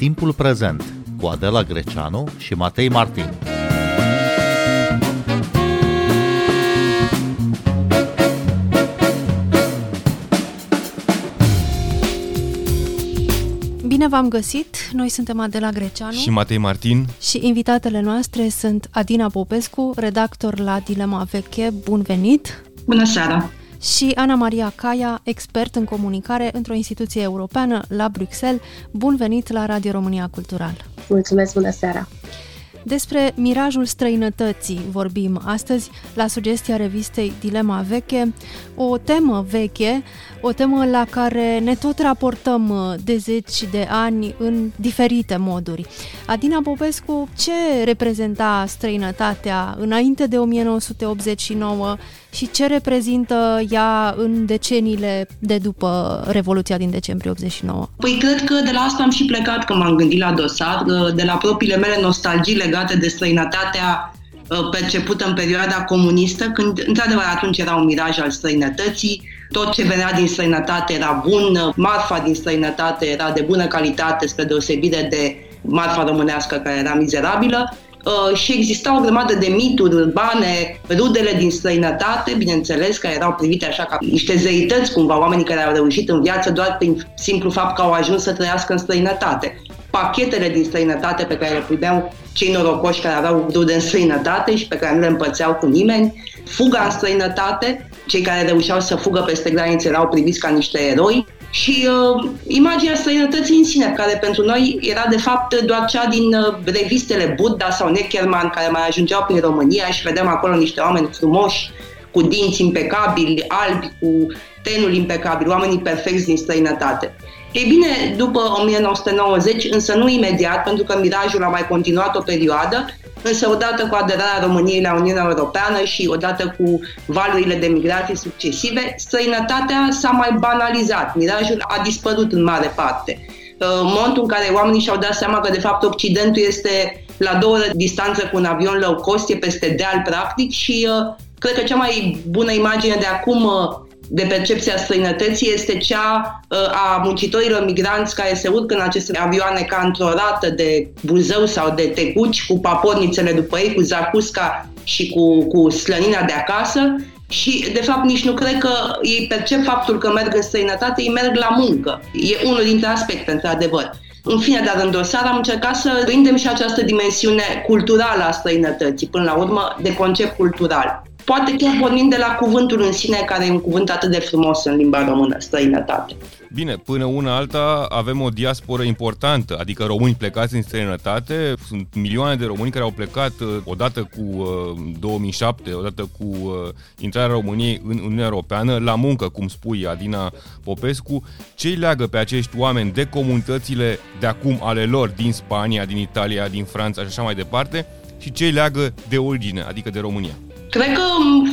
Timpul prezent cu Adela Greceanu și Matei Martin. Bine v-am găsit! Noi suntem Adela Greceanu și Matei Martin și invitatele noastre sunt Adina Popescu, redactor la Dilema Veche. Bun venit! Bună seara! Și Ana Maria Caia, expert în comunicare într-o instituție europeană la Bruxelles. Bun venit la Radio România Cultural! Mulțumesc, bună seara! Despre mirajul străinătății vorbim astăzi la sugestia revistei Dilema Veche, o temă veche, o temă la care ne tot raportăm uh, de zeci de ani în diferite moduri. Adina Popescu, ce reprezenta străinătatea înainte de 1989 și ce reprezintă ea în deceniile de după Revoluția din decembrie 89? Păi cred că de la asta am și plecat când m-am gândit la dosar, de la propriile mele nostalgii legate de străinătatea uh, percepută în perioada comunistă, când într-adevăr atunci era un miraj al străinătății, tot ce venea din străinătate era bun, marfa din străinătate era de bună calitate, spre deosebire de marfa românească care era mizerabilă Uh, și exista o grămadă de mituri urbane, rudele din străinătate, bineînțeles, care erau privite așa ca niște zeități, cumva, oamenii care au reușit în viață doar prin simplu fapt că au ajuns să trăiască în străinătate. Pachetele din străinătate pe care le primeau cei norocoși care aveau rude în străinătate și pe care nu le împărțeau cu nimeni, fuga în străinătate, cei care reușeau să fugă peste granițe erau priviți ca niște eroi, și uh, imaginea străinătății în sine, care pentru noi era de fapt doar cea din uh, revistele Buddha sau Neckerman, care mai ajungeau prin România și vedeam acolo niște oameni frumoși, cu dinți impecabili, albi, cu tenul impecabil, oamenii perfecți din străinătate. Ei bine, după 1990, însă nu imediat, pentru că mirajul a mai continuat o perioadă, Însă odată cu aderarea României la Uniunea Europeană și odată cu valurile de migrație succesive, străinătatea s-a mai banalizat, mirajul a dispărut în mare parte. În momentul în care oamenii și-au dat seama că de fapt Occidentul este la două ore distanță cu un avion low cost, e peste deal practic și uh, cred că cea mai bună imagine de acum uh, de percepția străinătății este cea uh, a muncitorilor migranți care se urcă în aceste avioane ca într-o rată de Buzău sau de Tecuci cu papornițele după ei, cu zacusca și cu, cu slănina de acasă și, de fapt, nici nu cred că ei percep faptul că merg în străinătate, ei merg la muncă. E unul dintre aspecte, într-adevăr. În fine, dar în dosar am încercat să prindem și această dimensiune culturală a străinătății, până la urmă, de concept cultural. Poate chiar pornind de la cuvântul în sine, care e un cuvânt atât de frumos în limba română, străinătate. Bine, până una alta avem o diasporă importantă, adică români plecați în străinătate. Sunt milioane de români care au plecat uh, odată cu uh, 2007, odată cu uh, intrarea României în Uniunea Europeană, la muncă, cum spui Adina Popescu. Ce îi leagă pe acești oameni de comunitățile de acum ale lor din Spania, din Italia, din Franța și așa mai departe? Și ce îi leagă de origine, adică de România? Cred că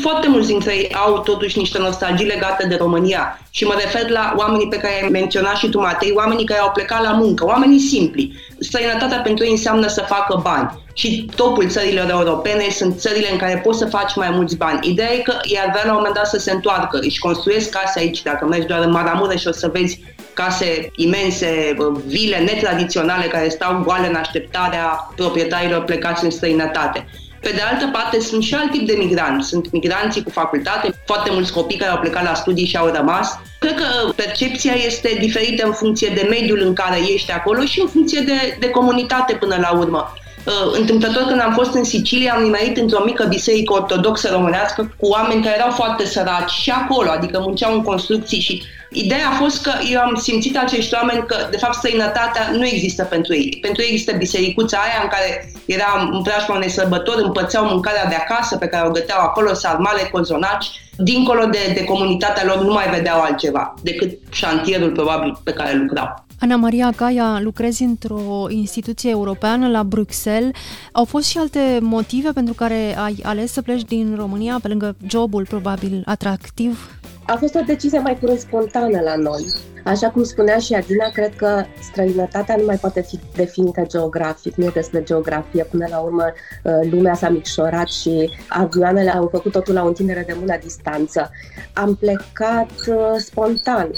foarte mulți dintre ei au totuși niște nostalgii legate de România și mă refer la oamenii pe care ai menționat și tu, Matei, oamenii care au plecat la muncă, oamenii simpli. Străinătatea pentru ei înseamnă să facă bani și topul țărilor europene sunt țările în care poți să faci mai mulți bani. Ideea e că i-ar vrea la un moment dat să se întoarcă, își construiesc case aici, dacă mergi doar în Maramureș o să vezi case imense, vile netradiționale care stau goale în așteptarea proprietarilor plecați în străinătate. Pe de altă parte, sunt și alt tip de migranți. Sunt migranții cu facultate, foarte mulți copii care au plecat la studii și au rămas. Cred că percepția este diferită în funcție de mediul în care ești acolo și în funcție de, de comunitate până la urmă. Uh, întâmplător, când am fost în Sicilia, am nimerit într-o mică biserică ortodoxă românească cu oameni care erau foarte săraci și acolo, adică munceau în construcții și Ideea a fost că eu am simțit acești oameni că, de fapt, străinătatea nu există pentru ei. Pentru ei există bisericuța aia în care era în preajma unei sărbători, împățeau mâncarea de acasă pe care o găteau acolo, sarmale, cozonaci. Dincolo de, de comunitatea lor nu mai vedeau altceva decât șantierul probabil pe care lucrau. Ana Maria Gaia, lucrezi într-o instituție europeană la Bruxelles. Au fost și alte motive pentru care ai ales să pleci din România, pe lângă jobul probabil atractiv? A fost o decizie mai curând spontană la noi. Așa cum spunea și Adina, cred că străinătatea nu mai poate fi definită geografic, nu e despre geografie. Până la urmă, uh, lumea s-a micșorat și avioanele au făcut totul la o întindere de mână distanță. Am plecat uh, spontan,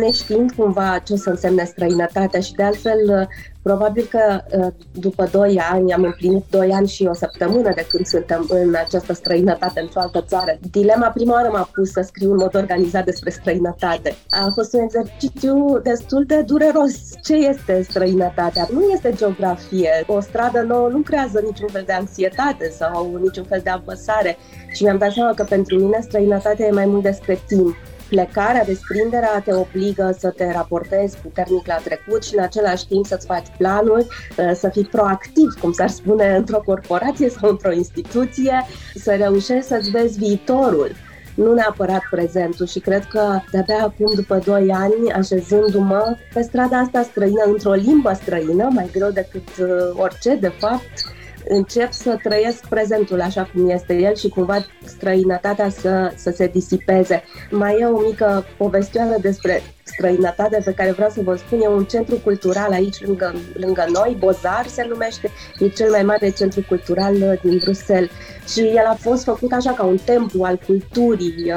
neștiind cumva ce o să însemne străinătatea și de altfel Probabil că uh, după 2 ani, am împlinit 2 ani și o săptămână de când suntem în această străinătate într-o altă țară. Dilema prima oară m-a pus să scriu în mod organizat despre străinătate. A fost un exercițiu destul de dureros. Ce este străinătatea? Nu este geografie. O stradă nouă nu creează niciun fel de anxietate sau niciun fel de apăsare. Și mi-am dat seama că pentru mine străinătatea e mai mult despre timp plecarea, desprinderea te obligă să te raportezi puternic la trecut și în același timp să-ți faci planuri, uh, să fii proactiv, cum s-ar spune într-o corporație sau într-o instituție, să reușești să-ți vezi viitorul nu neapărat prezentul. Și cred că de-abia acum, după 2 ani, așezându-mă pe strada asta străină, într-o limbă străină, mai greu decât uh, orice, de fapt, încep să trăiesc prezentul așa cum este el și cumva străinătatea să, să se disipeze. Mai e o mică povestioară despre străinătate pe care vreau să vă spun. E un centru cultural aici lângă, lângă noi, Bozar se numește, e cel mai mare centru cultural uh, din Bruxelles și el a fost făcut așa ca un templu al culturii.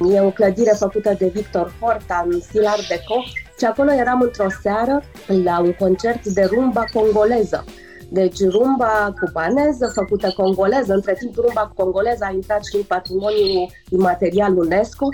Uh, e o clădire făcută de Victor Horta în stil art deco și acolo eram într-o seară la un concert de rumba congoleză deci rumba cubaneză, făcută congoleză, între timp rumba congoleză a intrat și în patrimoniul imaterial UNESCO.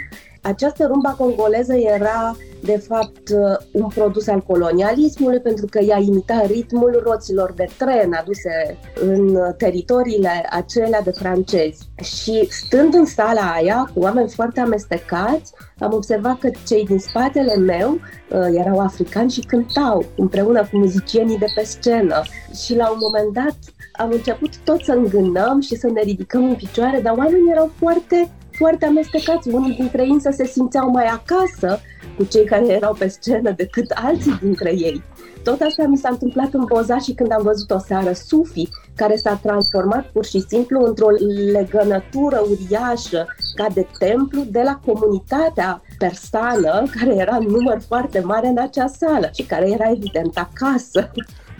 Această rumba congoleză era de fapt un produs al colonialismului pentru că ea imita ritmul roților de tren aduse în teritoriile acelea de francezi. Și stând în sala aia cu oameni foarte amestecați, am observat că cei din spatele meu uh, erau africani și cântau împreună cu muzicienii de pe scenă. Și la un moment dat am început tot să îngânăm și să ne ridicăm în picioare, dar oamenii erau foarte foarte amestecați. Unii dintre ei să se simțeau mai acasă cu cei care erau pe scenă decât alții dintre ei. Tot așa mi s-a întâmplat în Boza și când am văzut o seară Sufi, care s-a transformat pur și simplu într-o legănătură uriașă ca de templu de la comunitatea persană, care era în număr foarte mare în acea sală și care era evident acasă.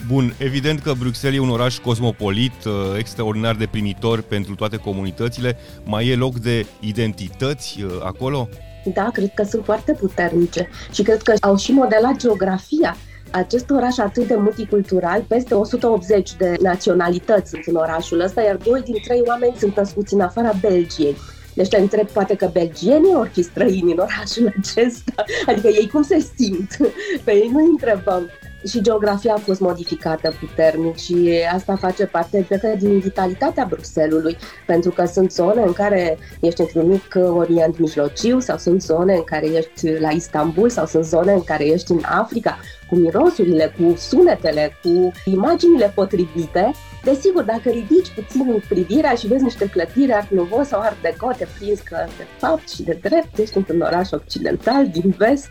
Bun, evident că Bruxelles e un oraș cosmopolit, uh, extraordinar de primitor pentru toate comunitățile. Mai e loc de identități uh, acolo? Da, cred că sunt foarte puternice și cred că au și modelat geografia acest oraș atât de multicultural, peste 180 de naționalități sunt în orașul ăsta, iar doi din trei oameni sunt născuți în afara Belgiei. Deci te întreb poate că belgienii ori fi străini în orașul acesta, adică ei cum se simt? Pe ei nu întrebăm și geografia a fost modificată puternic și asta face parte, cred că, din vitalitatea Bruselului, pentru că sunt zone în care ești într-un mic Orient Mijlociu sau sunt zone în care ești la Istanbul sau sunt zone în care ești în Africa, cu mirosurile, cu sunetele, cu imaginile potrivite. Desigur, dacă ridici puțin privirea și vezi niște clădiri art nouveau sau art deco, te prinzi că de fapt și de drept ești într-un oraș occidental din vest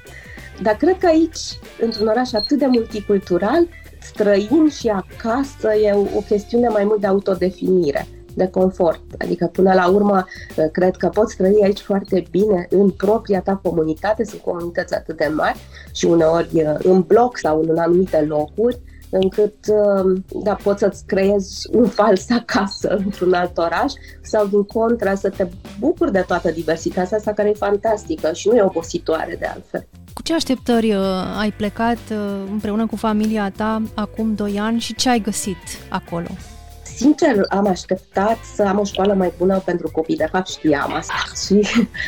dar cred că aici, într-un oraș atât de multicultural, străin și acasă e o, o chestiune mai mult de autodefinire de confort. Adică, până la urmă, cred că poți trăi aici foarte bine în propria ta comunitate, sunt comunități atât de mari și uneori în bloc sau în anumite locuri, încât da, poți să-ți creezi un fals acasă într-un alt oraș sau din contra să te bucuri de toată diversitatea asta care e fantastică și nu e obositoare de altfel. Cu ce așteptări uh, ai plecat uh, împreună cu familia ta acum 2 ani și ce ai găsit acolo? Sincer, am așteptat să am o școală mai bună pentru copii. De fapt, știam asta și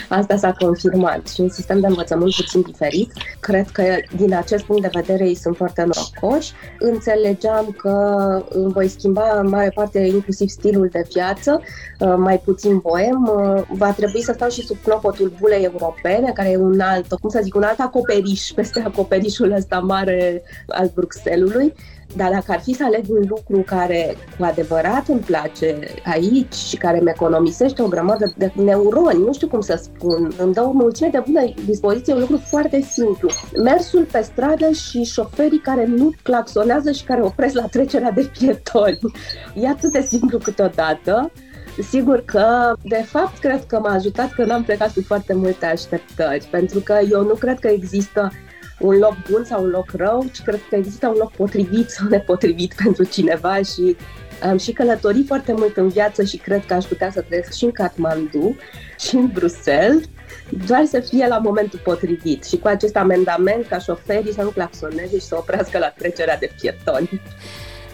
asta s-a confirmat. Și un sistem de învățământ puțin diferit. Cred că, din acest punct de vedere, ei sunt foarte norocoși. Înțelegeam că îmi voi schimba în mare parte inclusiv stilul de viață, uh, mai puțin boem. Uh, va trebui să stau și sub clopotul bulei europene, care e un alt, cum să zic, un alt acoperiș peste acoperișul ăsta mare al Bruxellesului dar dacă ar fi să aleg un lucru care cu adevărat îmi place aici și care mi economisește o grămadă de neuroni, nu știu cum să spun, îmi dă o mulțime de bună dispoziție, un lucru foarte simplu. Mersul pe stradă și șoferii care nu claxonează și care opresc la trecerea de pietoni. E atât de simplu câteodată. Sigur că, de fapt, cred că m-a ajutat că n-am plecat cu foarte multe așteptări, pentru că eu nu cred că există un loc bun sau un loc rău, ci cred că există un loc potrivit sau nepotrivit pentru cineva și Am și călătorit foarte mult în viață și cred că aș putea să trăiesc și în Kathmandu și în Bruxelles, doar să fie la momentul potrivit și cu acest amendament ca șoferii să nu claxoneze și să oprească la trecerea de pietoni.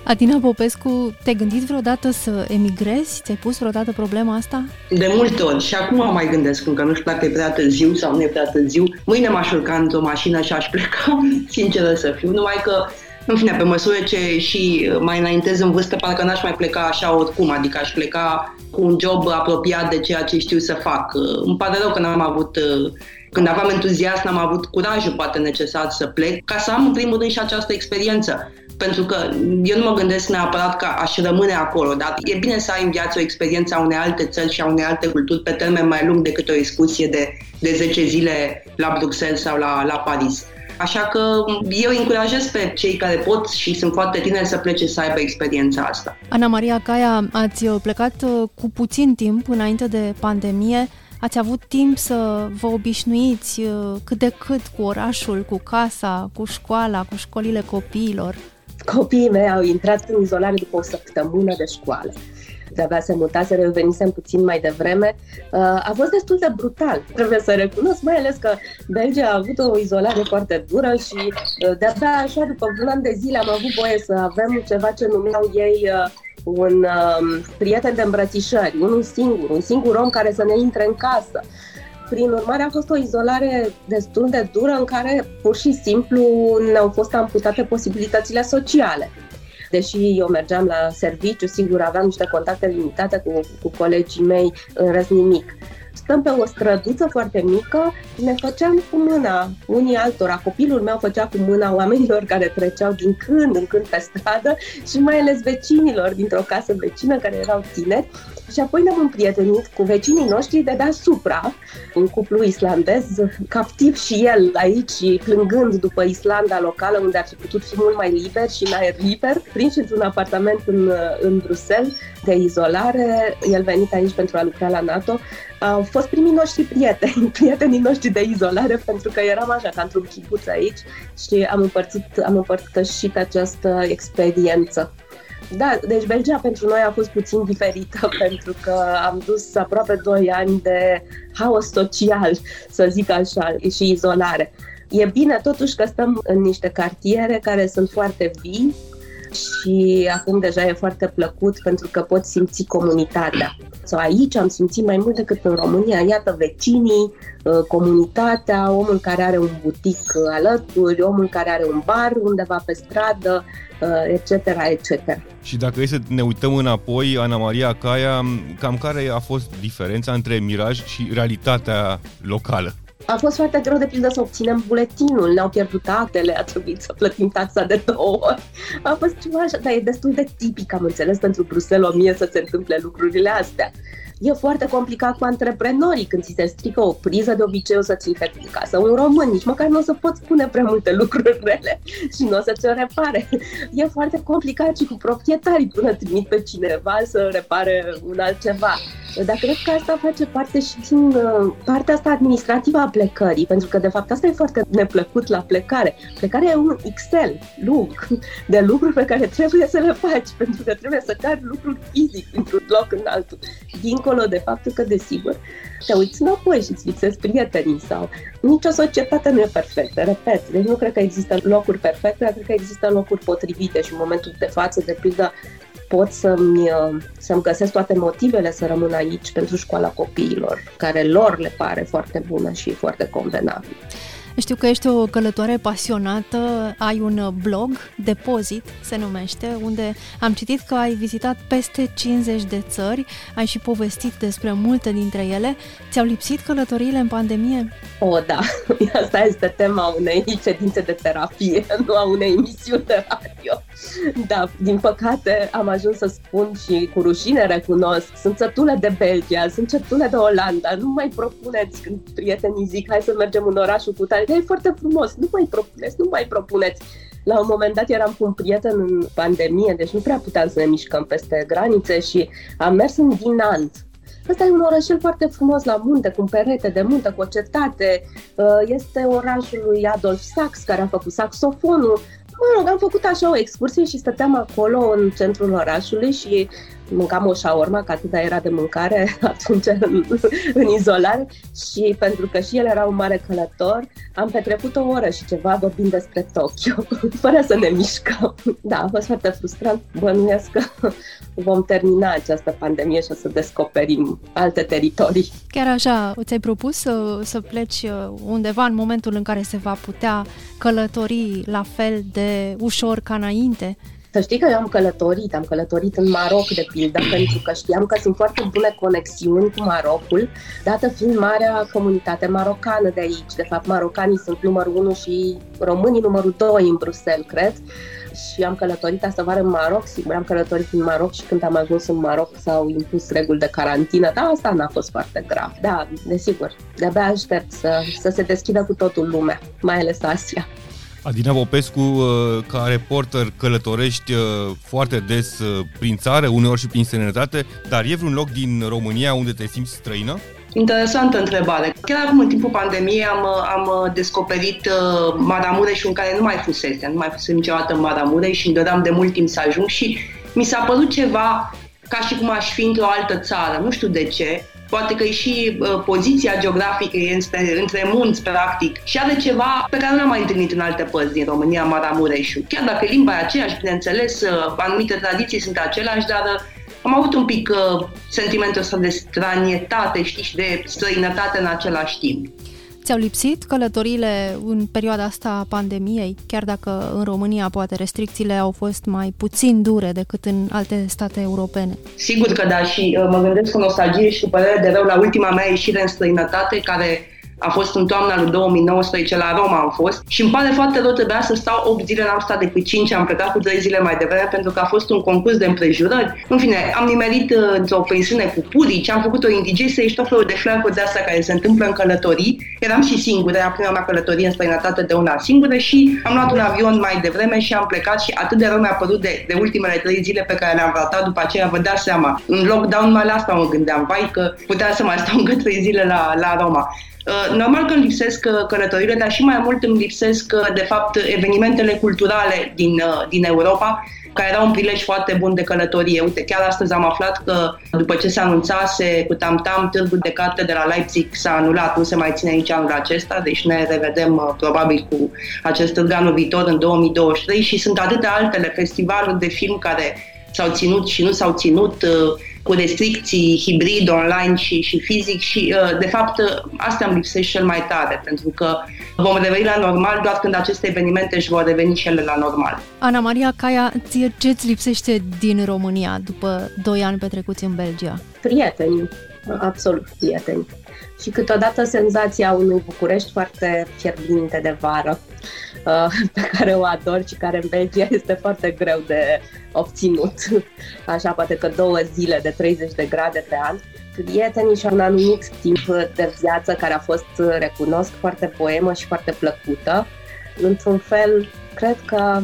Adina Popescu, te-ai gândit vreodată să emigrezi? Ți-ai pus vreodată problema asta? De multe ori și acum mai gândesc încă nu știu dacă e prea târziu sau nu e prea târziu. Mâine m-aș urca într-o mașină și aș pleca, sinceră să fiu, numai că în fine, pe măsură ce și mai înaintez în vârstă, parcă n-aș mai pleca așa oricum, adică aș pleca cu un job apropiat de ceea ce știu să fac. Îmi pare rău că n-am avut când aveam entuziasm, n-am avut curajul poate necesar să plec, ca să am în primul rând și această experiență. Pentru că eu nu mă gândesc neapărat că aș rămâne acolo, dar e bine să ai în viață o experiență a unei alte țări și a unei alte culturi pe termen mai lung decât o excursie de, de 10 zile la Bruxelles sau la, la Paris. Așa că eu încurajez pe cei care pot și sunt foarte tineri să plece să aibă experiența asta. Ana Maria Caia, ați plecat uh, cu puțin timp înainte de pandemie. Ați avut timp să vă obișnuiți uh, cât de cât cu orașul, cu casa, cu școala, cu școlile copiilor? Copiii mei au intrat în izolare după o săptămână de școală de-abia se mutase, revenisem puțin mai devreme. Uh, a fost destul de brutal, trebuie să recunosc, mai ales că Belgia a avut o izolare foarte dură și uh, de-abia așa, după un an de zile, am avut voie să avem ceva ce numeau ei uh, un um, prieten de îmbrățișări, unul singur, un singur om care să ne intre în casă. Prin urmare, a fost o izolare destul de dură în care pur și simplu ne-au fost amputate posibilitățile sociale deși eu mergeam la serviciu, sigur aveam niște contacte limitate cu, cu colegii mei, în rest nimic. Stăm pe o străduță foarte mică, ne făceam cu mâna unii altora. Copilul meu făcea cu mâna oamenilor care treceau din când în când pe stradă și mai ales vecinilor dintr-o casă vecină care erau tineri și apoi ne-am împrietenit cu vecinii noștri de deasupra, un cuplu islandez, captiv și el aici, plângând după Islanda locală, unde ar fi putut fi mult mai liber și în aer liber, prins într-un apartament în, în Bruxelles de izolare. El venit aici pentru a lucra la NATO. Au fost primii noștri prieteni, prietenii noștri de izolare, pentru că eram așa ca într-un chibuț aici și am împărțit, am împărtășit această experiență. Da, deci Belgia pentru noi a fost puțin diferită pentru că am dus aproape 2 ani de haos social, să zic așa, și izolare. E bine totuși că stăm în niște cartiere care sunt foarte vii și acum deja e foarte plăcut pentru că pot simți comunitatea. Sau aici am simțit mai mult decât în România, iată vecinii, uh, comunitatea, omul care are un butic alături, omul care are un bar undeva pe stradă, etc., uh, etc. Și dacă e să ne uităm înapoi, Ana Maria Caia, cam care a fost diferența între Miraj și realitatea locală? A fost foarte greu de pildă să obținem buletinul, ne-au pierdut actele, a trebuit să plătim taxa de două ori. A fost ceva așa, dar e destul de tipic, am înțeles, pentru Bruxelles 1000 să se întâmple lucrurile astea. E foarte complicat cu antreprenorii când ți se strică o priză, de obicei o să ți în casă un român, nici măcar nu o să poți spune prea multe lucruri rele și nu o să ți-o repare. E foarte complicat și cu proprietarii până trimit pe cineva să repare un altceva. Dar cred că asta face parte și din uh, partea asta administrativă a plecării, pentru că de fapt asta e foarte neplăcut la plecare. Plecarea e un Excel lung de lucruri pe care trebuie să le faci, pentru că trebuie să cari lucruri fizic într-un loc în altul. Dincolo de faptul că, desigur, te uiți înapoi și îți lipsesc prietenii sau... Nicio societate nu e perfectă, repet. Deci nu cred că există locuri perfecte, dar cred că există locuri potrivite și în momentul de față, de pildă, pot să-mi, uh, să-mi găsesc toate motivele să rămân aici pentru școala copiilor, care lor le pare foarte bună și foarte convenabil. Știu că ești o călătoare pasionată, ai un blog, Depozit se numește, unde am citit că ai vizitat peste 50 de țări, ai și povestit despre multe dintre ele. Ți-au lipsit călătoriile în pandemie? O, da, asta este tema unei ședințe de terapie, nu a unei emisiuni de radio. Da, din păcate am ajuns să spun și cu rușine recunosc, sunt sătule de Belgia, sunt sătule de Olanda, nu mai propuneți când prietenii zic hai să mergem în orașul cu tare, e foarte frumos, nu mai propuneți, nu mai propuneți. La un moment dat eram cu un prieten în pandemie, deci nu prea puteam să ne mișcăm peste granițe și am mers în Dinant, Ăsta e un orășel foarte frumos la munte, cu un perete de munte, cu o cetate. Uh, este orașul lui Adolf Sax, care a făcut saxofonul Mă rog, am făcut așa o excursie și stăteam acolo în centrul orașului și mâncam o șaorma, că atâta era de mâncare atunci în, în izolare și pentru că și el era un mare călător, am petrecut o oră și ceva vorbind despre Tokyo, fără să ne mișcăm. Da, a fost foarte frustrant. Bănuiesc că vom termina această pandemie și o să descoperim alte teritorii. Chiar așa, ți-ai propus să, să pleci uh, undeva în momentul în care se va putea călători la fel de ușor ca înainte? Să știi că eu am călătorit, am călătorit în Maroc, de pildă, pentru că știam că sunt foarte bune conexiuni cu Marocul, dată fiind marea comunitate marocană de aici. De fapt, marocanii sunt numărul 1 și românii numărul 2 în Bruxelles, cred. Și am călătorit asta vară în Maroc, sigur, am călătorit în Maroc și când am ajuns în Maroc s-au impus reguli de carantină, dar asta n-a fost foarte grav. Da, desigur, de-abia aștept să, să se deschidă cu totul lumea, mai ales Asia. Adina Popescu, uh, ca reporter, călătorești uh, foarte des uh, prin țară, uneori și prin sănătate, dar e vreun loc din România unde te simți străină? Interesantă întrebare. Chiar acum, în timpul pandemiei, am, am descoperit uh, Maramureș, în care nu mai fusese, nu mai fusese niciodată în Maramureș și îmi doream de mult timp să ajung și mi s-a părut ceva ca și cum aș fi într-o altă țară, nu știu de ce, poate că e și uh, poziția geografică e între, între munți, practic, și are ceva pe care nu l-am mai întâlnit în alte părți din România, Maramureșul. Chiar dacă limba e aceeași, bineînțeles, uh, anumite tradiții sunt aceleași, dar uh, am avut un pic uh, sentimentul ăsta de stranietate, știi, și de străinătate în același timp. Ți-au lipsit călătoriile în perioada asta a pandemiei, chiar dacă în România poate restricțiile au fost mai puțin dure decât în alte state europene? Sigur că da și uh, mă gândesc cu nostalgie și cu părere de rău la ultima mea ieșire în străinătate care a fost în toamna lui 2019, la Roma am fost și îmi pare foarte rău, trebuia să stau 8 zile, n-am stat decât 5, am plecat cu 3 zile mai devreme pentru că a fost un concurs de împrejurări. În fine, am nimerit uh, într-o pensiune cu purici, am făcut o indigestie și tot felul de fleacuri de astea care se întâmplă în călătorii. Eram și singură, era prima mea călătorie în străinătate de una singură și am luat un avion mai devreme și am plecat și atât de rău mi-a părut de, de ultimele 3 zile pe care le-am ratat după aceea, vă dați seama. În lockdown mai la asta mă gândeam, vai că putea să mai stau încă 3 zile la, la Roma. Uh, normal că îmi lipsesc uh, călătorile, dar și mai mult îmi lipsesc, uh, de fapt, evenimentele culturale din, din Europa, care era un prilej foarte bun de călătorie. Uite, chiar astăzi am aflat că după ce se anunțase cu Tam-Tam, târgul de carte de la Leipzig s-a anulat, nu se mai ține nici anul acesta, deci ne revedem probabil cu acest târg anul viitor în 2023 și sunt atâtea altele festivaluri de film care s-au ținut și nu s-au ținut, cu restricții hibrid, online și, și fizic și, uh, de fapt, uh, asta îmi lipsește cel mai tare, pentru că vom reveni la normal doar când aceste evenimente își vor reveni și ele la normal. Ana Maria Caia, ție ce îți lipsește din România după 2 ani petrecuți în Belgia? Prieteni, absolut prieteni. Și câteodată senzația unui București foarte fierbinte de vară Uh, pe care o ador și care în Belgia este foarte greu de obținut. Așa, poate că două zile de 30 de grade pe an. Prietenii și un anumit timp de viață care a fost, recunosc, foarte poemă și foarte plăcută. Într-un fel, cred că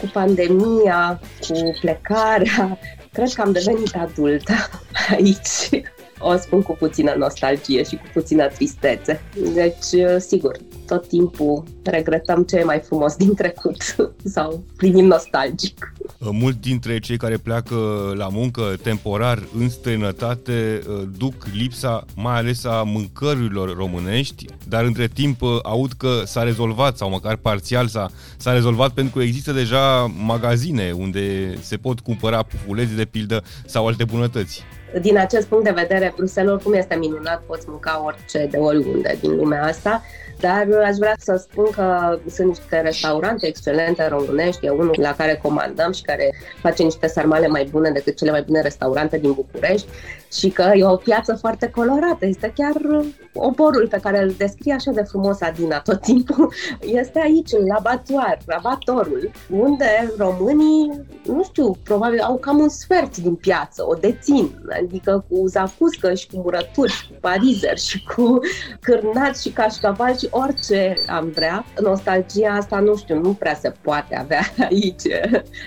cu pandemia, cu plecarea, cred că am devenit adultă aici. O spun cu puțină nostalgie și cu puțină tristețe. Deci, sigur, tot timpul regretăm ce e mai frumos din trecut sau primim nostalgic. Mulți dintre cei care pleacă la muncă temporar în străinătate uh, duc lipsa mai ales a mâncărurilor românești, dar între timp uh, aud că s-a rezolvat sau măcar parțial s-a, s-a rezolvat pentru că există deja magazine unde se pot cumpăra pufuleți de pildă sau alte bunătăți. Din acest punct de vedere, Bruxelles oricum este minunat, poți mânca orice de oriunde din lumea asta, dar aș vrea să spun că sunt niște restaurante excelente românești, e unul la care comandăm și care face niște sarmale mai bune decât cele mai bune restaurante din București și că e o piață foarte colorată. Este chiar oborul pe care îl descrie așa de frumos Adina tot timpul. Este aici, în labatoar, abatorul, unde românii, nu știu, probabil au cam un sfert din piață, o dețin, adică cu zacuscă și cu murături și cu parizer și cu cârnați și cașcaval și orice am vrea. Nostalgia asta, nu știu, nu prea se poate avea aici.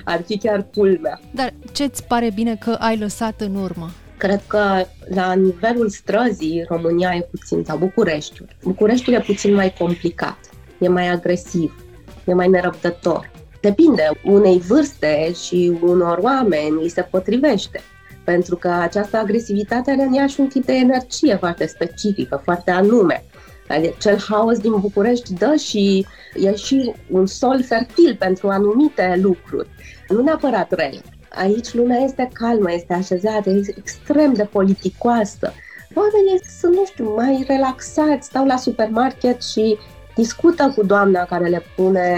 Ar fi chiar culmea. Dar ce-ți pare bine că ai lăsat în urmă? Cred că la nivelul străzii România e puțin, sau Bucureștiul. Bucureștiul e puțin mai complicat, e mai agresiv, e mai nerăbdător. depinde, unei vârste și unor oameni îi se potrivește. Pentru că această agresivitate are în ea și un tip de energie foarte specifică, foarte anume. Adică cel haos din București dă și e și un sol fertil pentru anumite lucruri. Nu neapărat rele. Aici lumea este calmă, este așezată, este extrem de politicoasă. Oamenii sunt, nu știu, mai relaxați, stau la supermarket și discută cu doamna care le pune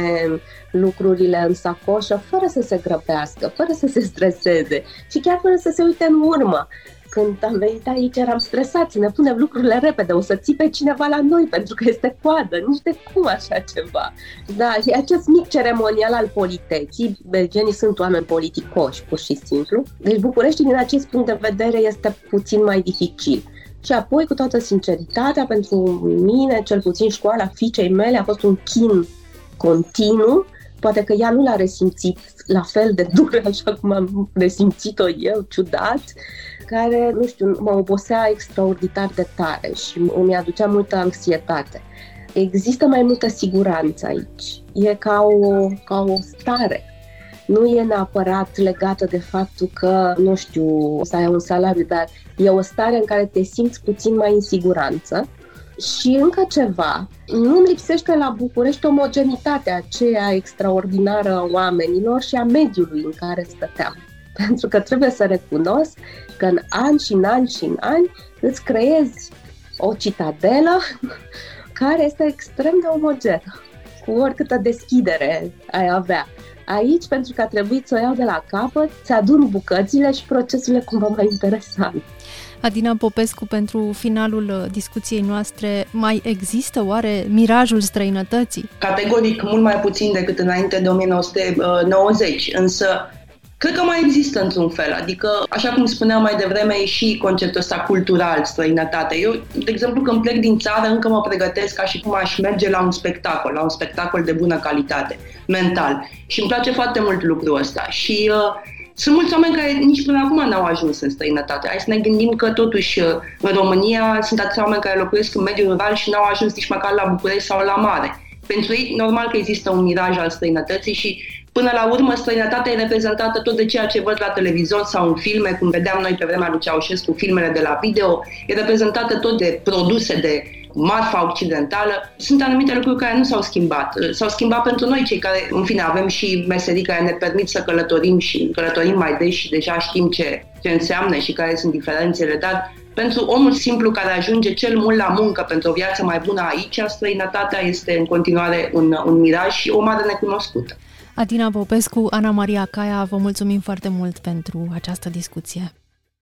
lucrurile în sacoșă fără să se grăbească, fără să se streseze și chiar fără să se uite în urmă. Când am venit aici eram stresați, ne punem lucrurile repede, o să țipe cineva la noi pentru că este coadă, nici de cum așa ceva. Da, și acest mic ceremonial al politeții, belgenii sunt oameni politicoși, pur și simplu. Deci București din acest punct de vedere este puțin mai dificil. Și apoi, cu toată sinceritatea, pentru mine, cel puțin școala fiicei mele a fost un chin continuu. Poate că ea nu l-a resimțit la fel de dur, așa cum am resimțit-o eu, ciudat, care, nu știu, mă obosea extraordinar de tare și îmi aducea multă anxietate. Există mai multă siguranță aici. E ca o, ca o stare nu e neapărat legată de faptul că, nu știu, să ai un salariu, dar e o stare în care te simți puțin mai în siguranță. Și încă ceva, nu-mi lipsește la București omogenitatea aceea extraordinară a oamenilor și a mediului în care stăteam. Pentru că trebuie să recunosc că în ani și în ani și în ani îți creezi o citadelă care este extrem de omogenă, cu oricâtă deschidere ai avea. Aici, pentru că a trebuit să o iau de la capăt, să adun bucățile și procesele cumva mai interesant. Adina Popescu, pentru finalul uh, discuției noastre, mai există oare mirajul străinătății? Categoric, mult mai puțin decât înainte de 1990, însă Cred că mai există într-un fel, adică, așa cum spuneam mai devreme, e și conceptul ăsta cultural, străinătate. Eu, de exemplu, când plec din țară, încă mă pregătesc ca și cum aș merge la un spectacol, la un spectacol de bună calitate, mental. Și îmi place foarte mult lucrul ăsta. Și uh, sunt mulți oameni care nici până acum n-au ajuns în străinătate. Hai să ne gândim că totuși uh, în România sunt atâția oameni care locuiesc în mediul rural și n-au ajuns nici măcar la București sau la mare. Pentru ei, normal că există un miraj al străinătății și Până la urmă, străinătatea e reprezentată tot de ceea ce văd la televizor sau în filme, cum vedeam noi pe vremea lui Ceaușescu, filmele de la video, e reprezentată tot de produse de marfa occidentală. Sunt anumite lucruri care nu s-au schimbat. S-au schimbat pentru noi, cei care, în fine, avem și meserii care ne permit să călătorim și călătorim mai des și deja știm ce, ce înseamnă și care sunt diferențele, dar pentru omul simplu care ajunge cel mult la muncă pentru o viață mai bună aici, străinătatea este în continuare un, un miraj și o mare necunoscută. Adina Popescu, Ana Maria Caia, vă mulțumim foarte mult pentru această discuție.